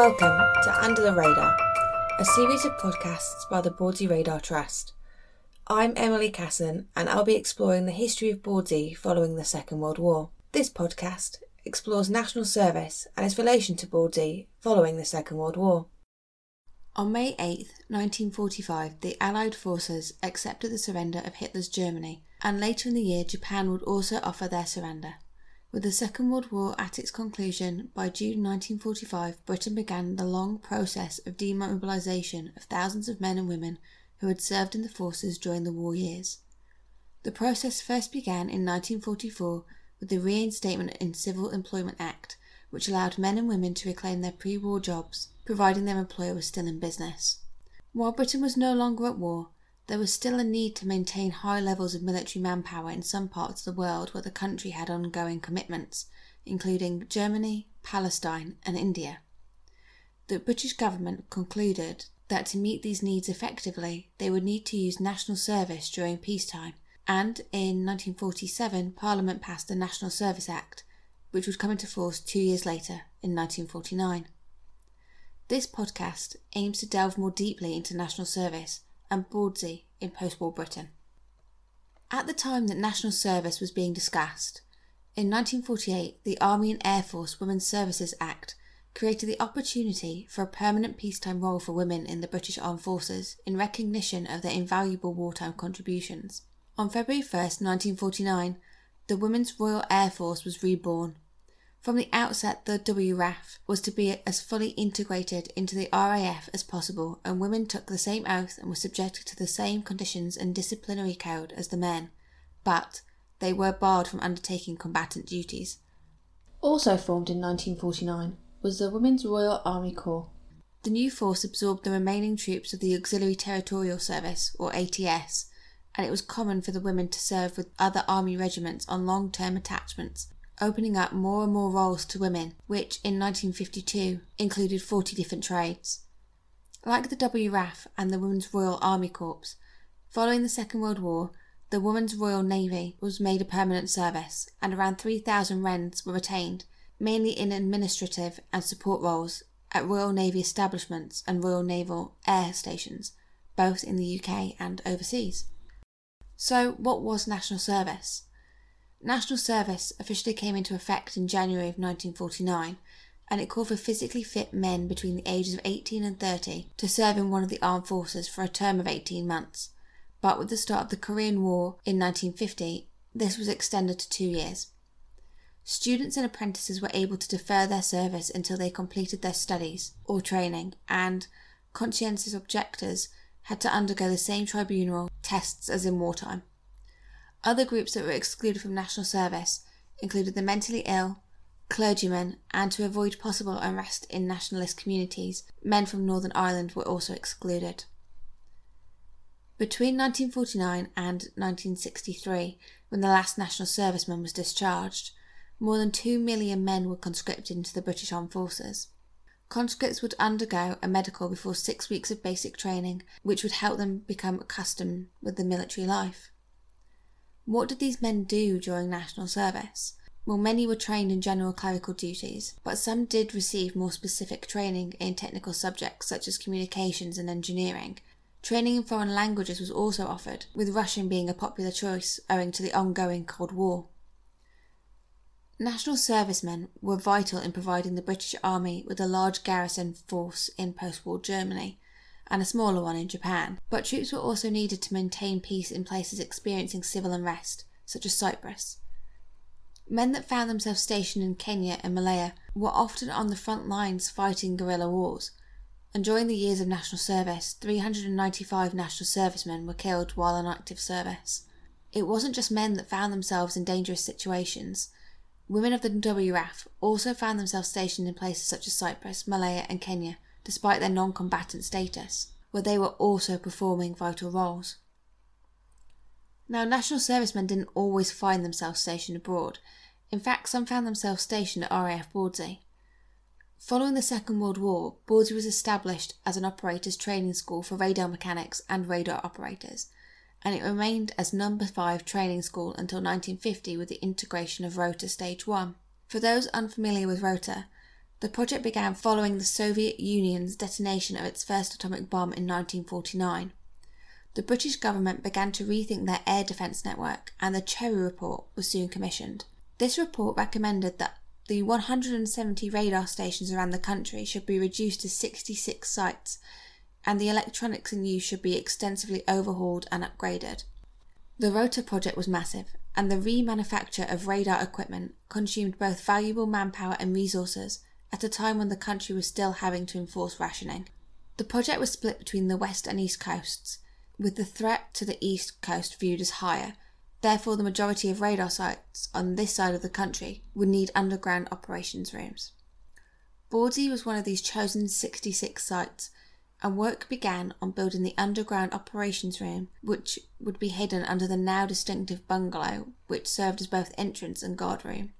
Welcome to Under the Radar, a series of podcasts by the Bawdsey Radar Trust. I'm Emily Casson, and I'll be exploring the history of Bawdsey following the Second World War. This podcast explores national service and its relation to Bawdsey following the Second World War. On May 8, 1945, the Allied forces accepted the surrender of Hitler's Germany, and later in the year, Japan would also offer their surrender. With the Second World War at its conclusion, by June 1945, Britain began the long process of demobilisation of thousands of men and women who had served in the forces during the war years. The process first began in 1944 with the Reinstatement in Civil Employment Act, which allowed men and women to reclaim their pre war jobs, providing their employer was still in business. While Britain was no longer at war, there was still a need to maintain high levels of military manpower in some parts of the world where the country had ongoing commitments, including Germany, Palestine, and India. The British government concluded that to meet these needs effectively, they would need to use national service during peacetime, and in 1947 Parliament passed the National Service Act, which would come into force two years later, in 1949. This podcast aims to delve more deeply into national service and Bawdsey in post war Britain. At the time that national service was being discussed, in 1948, the Army and Air Force Women's Services Act created the opportunity for a permanent peacetime role for women in the British Armed Forces in recognition of their invaluable wartime contributions. On February 1, 1949, the Women's Royal Air Force was reborn from the outset, the WRAF was to be as fully integrated into the RAF as possible, and women took the same oath and were subjected to the same conditions and disciplinary code as the men, but they were barred from undertaking combatant duties. Also formed in 1949 was the Women's Royal Army Corps. The new force absorbed the remaining troops of the Auxiliary Territorial Service, or ATS, and it was common for the women to serve with other army regiments on long term attachments opening up more and more roles to women, which in 1952 included 40 different trades. Like the WRAF and the Women's Royal Army Corps, following the Second World War, the Women's Royal Navy was made a permanent service, and around 3,000 Wrens were retained, mainly in administrative and support roles at Royal Navy establishments and Royal Naval Air Stations, both in the UK and overseas. So, what was national service? National service officially came into effect in January of 1949, and it called for physically fit men between the ages of 18 and 30 to serve in one of the armed forces for a term of 18 months. But with the start of the Korean War in 1950, this was extended to two years. Students and apprentices were able to defer their service until they completed their studies or training, and conscientious objectors had to undergo the same tribunal tests as in wartime. Other groups that were excluded from national service included the mentally ill, clergymen, and to avoid possible unrest in nationalist communities, men from Northern Ireland were also excluded. Between 1949 and 1963, when the last national serviceman was discharged, more than 2 million men were conscripted into the British Armed Forces. Conscripts would undergo a medical before six weeks of basic training, which would help them become accustomed with the military life. What did these men do during national service? Well, many were trained in general clerical duties, but some did receive more specific training in technical subjects such as communications and engineering. Training in foreign languages was also offered, with Russian being a popular choice owing to the ongoing Cold War. National servicemen were vital in providing the British Army with a large garrison force in post war Germany, and a smaller one in Japan, but troops were also needed to maintain peace in places experiencing civil unrest, such as Cyprus. Men that found themselves stationed in Kenya and Malaya were often on the front lines fighting guerrilla wars, and during the years of national service, 395 national servicemen were killed while on active service. It wasn't just men that found themselves in dangerous situations. Women of the WRAF also found themselves stationed in places such as Cyprus, Malaya, and Kenya despite their non combatant status, where they were also performing vital roles. Now, national servicemen didn't always find themselves stationed abroad. In fact, some found themselves stationed at RAF Bawdsey. Following the Second World War, Bawdsey was established as an operators training school for radar mechanics and radar operators, and it remained as number 5 training school until 1950 with the integration of Rotor Stage 1. For those unfamiliar with Rotor, The project began following the Soviet Union's detonation of its first atomic bomb in 1949. The British government began to rethink their air defence network, and the Cherry Report was soon commissioned. This report recommended that the 170 radar stations around the country should be reduced to 66 sites, and the electronics in use should be extensively overhauled and upgraded. The Rotor project was massive, and the remanufacture of radar equipment consumed both valuable manpower and resources at a time when the country was still having to enforce rationing. The project was split between the west and east coasts, with the threat to the east coast viewed as higher. Therefore, the majority of radar sites on this side of the country would need underground operations rooms. Bawdsey was one of these chosen 66 sites, and work began on building the underground operations room, which would be hidden under the now distinctive bungalow, which served as both entrance and guard room.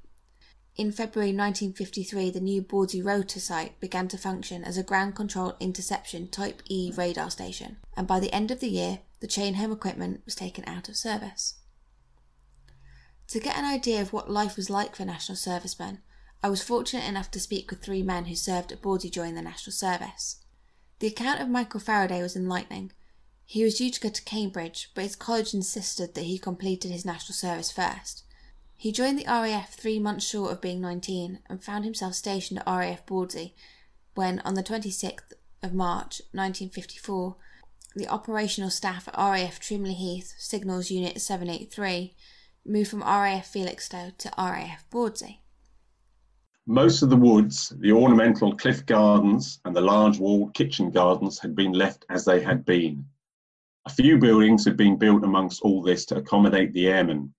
In February 1953, the new Bawdsey Rotor site began to function as a ground control interception Type E radar station, and by the end of the year, the chain home equipment was taken out of service. To get an idea of what life was like for national servicemen, I was fortunate enough to speak with three men who served at Bawdsey during the national service. The account of Michael Faraday was enlightening. He was due to go to Cambridge, but his college insisted that he completed his national service first. He joined the RAF three months short of being 19 and found himself stationed at RAF Bawdsey when, on the 26th of March 1954, the operational staff at RAF Trimley Heath, Signals Unit 783, moved from RAF Felixstowe to RAF Bawdsey. Most of the woods, the ornamental cliff gardens, and the large walled kitchen gardens had been left as they had been. A few buildings had been built amongst all this to accommodate the airmen,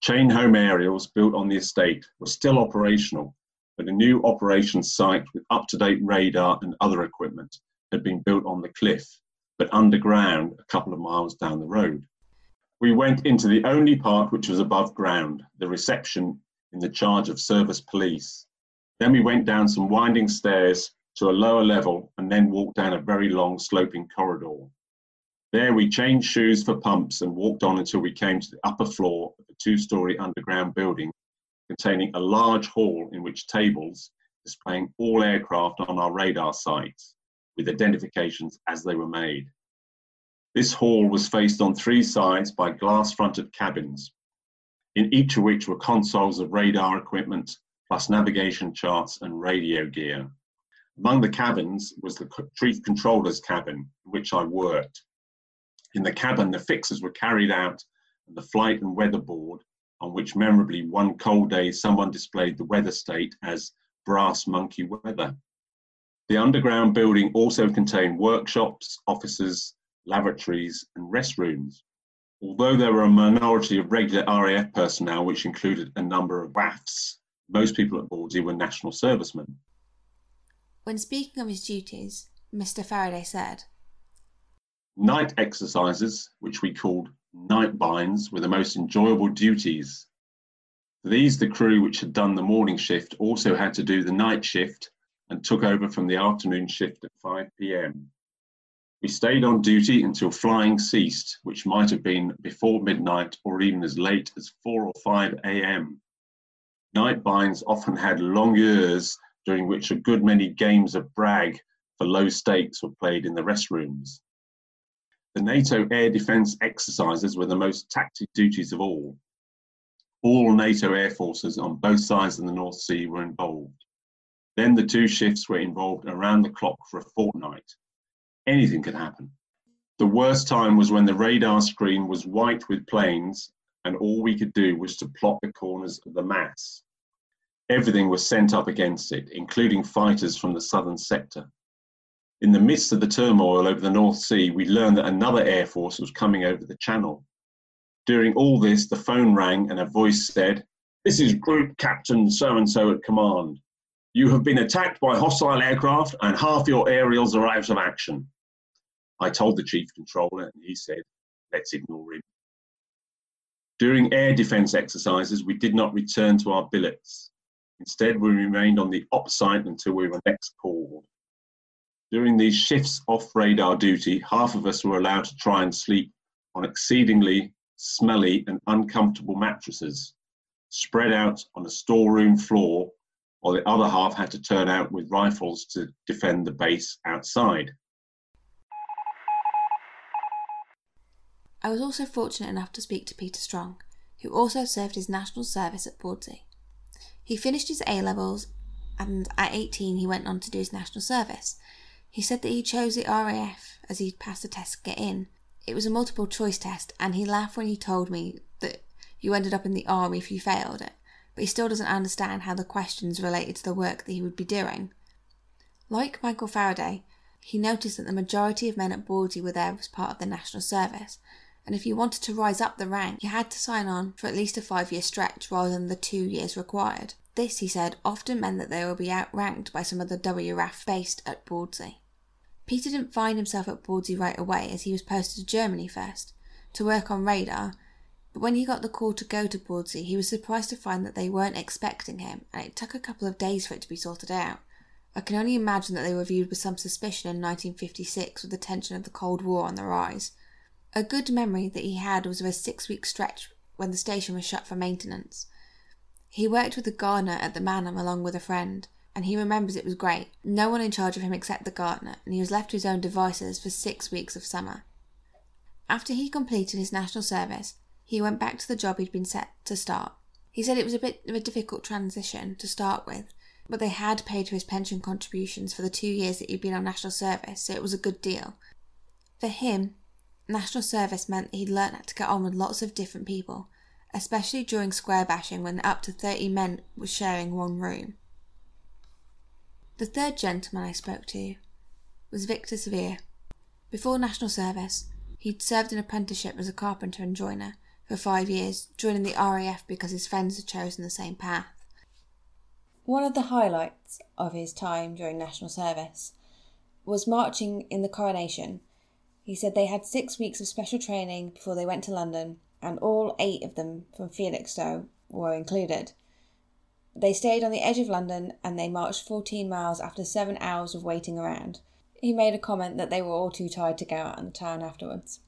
Chain home aerials built on the estate were still operational, but a new operations site with up to date radar and other equipment had been built on the cliff, but underground a couple of miles down the road. We went into the only part which was above ground, the reception in the charge of service police. Then we went down some winding stairs to a lower level and then walked down a very long sloping corridor. There we changed shoes for pumps and walked on until we came to the upper floor of a two-storey underground building containing a large hall in which tables displaying all aircraft on our radar sites with identifications as they were made. This hall was faced on three sides by glass-fronted cabins, in each of which were consoles of radar equipment plus navigation charts and radio gear. Among the cabins was the chief controller's cabin, in which I worked. In the cabin, the fixes were carried out and the flight and weather board, on which memorably one cold day someone displayed the weather state as brass monkey weather. The underground building also contained workshops, offices, lavatories, and restrooms. Although there were a minority of regular RAF personnel, which included a number of WRAFs, most people at Bawdsey were national servicemen. When speaking of his duties, Mr. Faraday said, Night exercises, which we called night binds, were the most enjoyable duties. These, the crew which had done the morning shift also had to do the night shift and took over from the afternoon shift at 5 pm. We stayed on duty until flying ceased, which might have been before midnight or even as late as 4 or 5 am. Night binds often had long hours during which a good many games of brag for low stakes were played in the restrooms. The NATO air defence exercises were the most tactic duties of all. All NATO air forces on both sides of the North Sea were involved. Then the two shifts were involved around the clock for a fortnight. Anything could happen. The worst time was when the radar screen was white with planes and all we could do was to plot the corners of the mass. Everything was sent up against it, including fighters from the southern sector. In the midst of the turmoil over the North Sea, we learned that another air force was coming over the channel. During all this, the phone rang and a voice said, This is Group Captain so and so at command. You have been attacked by hostile aircraft and half your aerials are out of action. I told the chief controller and he said, Let's ignore him. During air defence exercises, we did not return to our billets. Instead, we remained on the op site until we were next called. During these shifts off radar duty, half of us were allowed to try and sleep on exceedingly smelly and uncomfortable mattresses, spread out on a storeroom floor while the other half had to turn out with rifles to defend the base outside. I was also fortunate enough to speak to Peter Strong, who also served his national service at Bawdsey. He finished his A levels and at 18 he went on to do his national service. He said that he chose the RAF as he'd passed the test to get in. It was a multiple choice test, and he laughed when he told me that you ended up in the army if you failed it, but he still doesn't understand how the questions related to the work that he would be doing. Like Michael Faraday, he noticed that the majority of men at Bawdsey were there as part of the national service, and if you wanted to rise up the rank, you had to sign on for at least a five year stretch rather than the two years required. This, he said, often meant that they would be outranked by some of the WRAF based at Bawdsey. Peter didn't find himself at Bawdsey right away as he was posted to Germany first, to work on radar, but when he got the call to go to Bawdsey, he was surprised to find that they weren't expecting him, and it took a couple of days for it to be sorted out. I can only imagine that they were viewed with some suspicion in 1956 with the tension of the Cold War on the rise. A good memory that he had was of a six week stretch when the station was shut for maintenance. He worked with the gardener at the manor along with a friend, and he remembers it was great. No one in charge of him except the gardener, and he was left to his own devices for six weeks of summer. After he completed his national service, he went back to the job he'd been set to start. He said it was a bit of a difficult transition to start with, but they had paid for his pension contributions for the two years that he'd been on national service, so it was a good deal. For him, national service meant he'd learnt how to get on with lots of different people, especially during square bashing when up to 30 men were sharing one room. The third gentleman I spoke to was Victor Sevier. Before national service, he'd served an apprenticeship as a carpenter and joiner for five years, joining the RAF because his friends had chosen the same path. One of the highlights of his time during national service was marching in the coronation. He said they had six weeks of special training before they went to London, and all eight of them from Felixstowe were included. They stayed on the edge of London and they marched 14 miles after seven hours of waiting around. He made a comment that they were all too tired to go out in the town afterwards.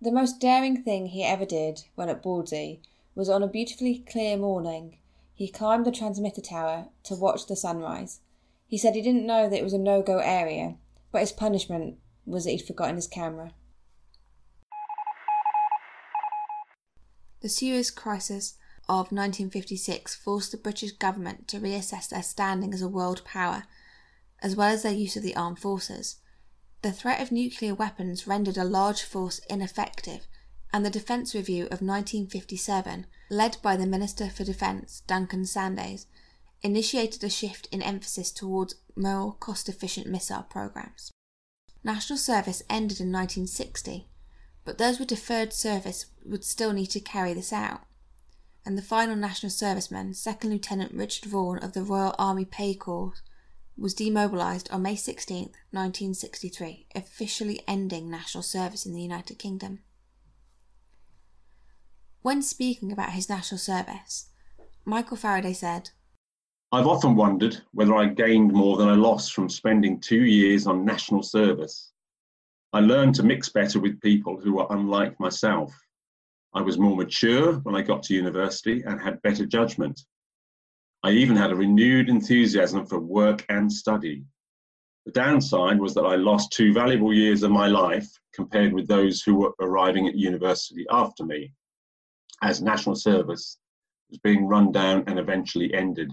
The most daring thing he ever did when at Bawdsey was on a beautifully clear morning. He climbed the transmitter tower to watch the sunrise. He said he didn't know that it was a no go area, but his punishment was that he'd forgotten his camera. The Suez Crisis of 1956 forced the British government to reassess their standing as a world power, as well as their use of the armed forces. The threat of nuclear weapons rendered a large force ineffective, and the Defence Review of 1957, led by the Minister for Defence, Duncan Sandys, initiated a shift in emphasis towards more cost efficient missile programs. National service ended in 1960, but those with deferred service would still need to carry this out. And the final national serviceman, Second Lieutenant Richard Vaughan of the Royal Army Pay Corps, was demobilised on May 16, 1963, officially ending national service in the United Kingdom. When speaking about his national service, Michael Faraday said, I've often wondered whether I gained more than I lost from spending two years on national service. I learned to mix better with people who were unlike myself. I was more mature when I got to university and had better judgment. I even had a renewed enthusiasm for work and study. The downside was that I lost two valuable years of my life compared with those who were arriving at university after me, as national service was being run down and eventually ended.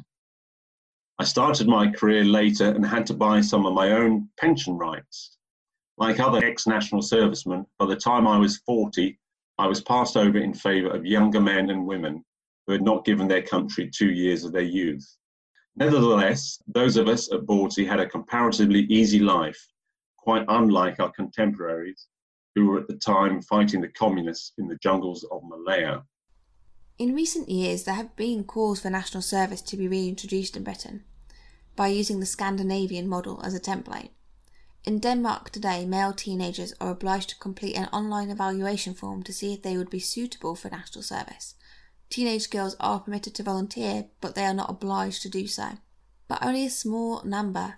I started my career later and had to buy some of my own pension rights. Like other ex national servicemen, by the time I was 40, I was passed over in favour of younger men and women who had not given their country two years of their youth. Nevertheless, those of us at Bawdsey had a comparatively easy life, quite unlike our contemporaries who were at the time fighting the communists in the jungles of Malaya. In recent years, there have been calls for national service to be reintroduced in Britain by using the Scandinavian model as a template. In Denmark today, male teenagers are obliged to complete an online evaluation form to see if they would be suitable for national service. Teenage girls are permitted to volunteer, but they are not obliged to do so. But only a small number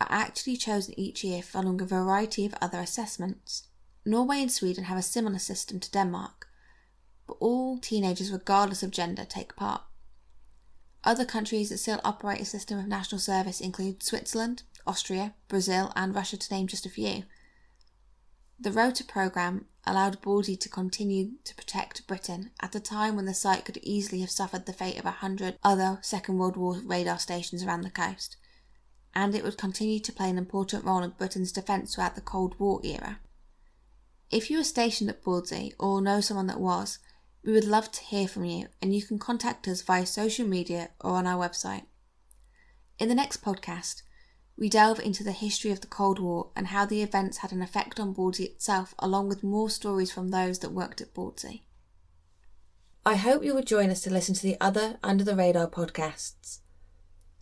are actually chosen each year following a variety of other assessments. Norway and Sweden have a similar system to Denmark, but all teenagers, regardless of gender, take part. Other countries that still operate a system of national service include Switzerland, Austria, Brazil, and Russia, to name just a few. The Rotor programme allowed Bawdsey to continue to protect Britain at a time when the site could easily have suffered the fate of a hundred other Second World War radar stations around the coast, and it would continue to play an important role in Britain's defence throughout the Cold War era. If you were stationed at Bawdsey or know someone that was, we would love to hear from you, and you can contact us via social media or on our website. In the next podcast, we delve into the history of the Cold War and how the events had an effect on Bawdsey itself, along with more stories from those that worked at Bawdsey. I hope you will join us to listen to the other Under the Radar podcasts.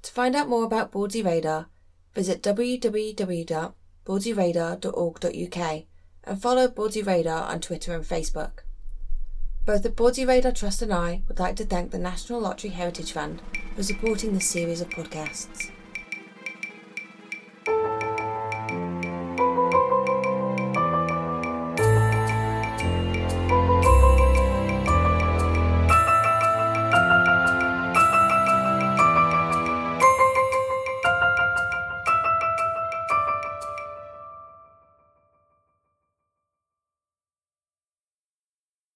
To find out more about Bawdsey Radar, visit www.bawdseyradar.org.uk and follow Bawdsey Radar on Twitter and Facebook. Both the Bawdsey Radar Trust and I would like to thank the National Lottery Heritage Fund for supporting this series of podcasts.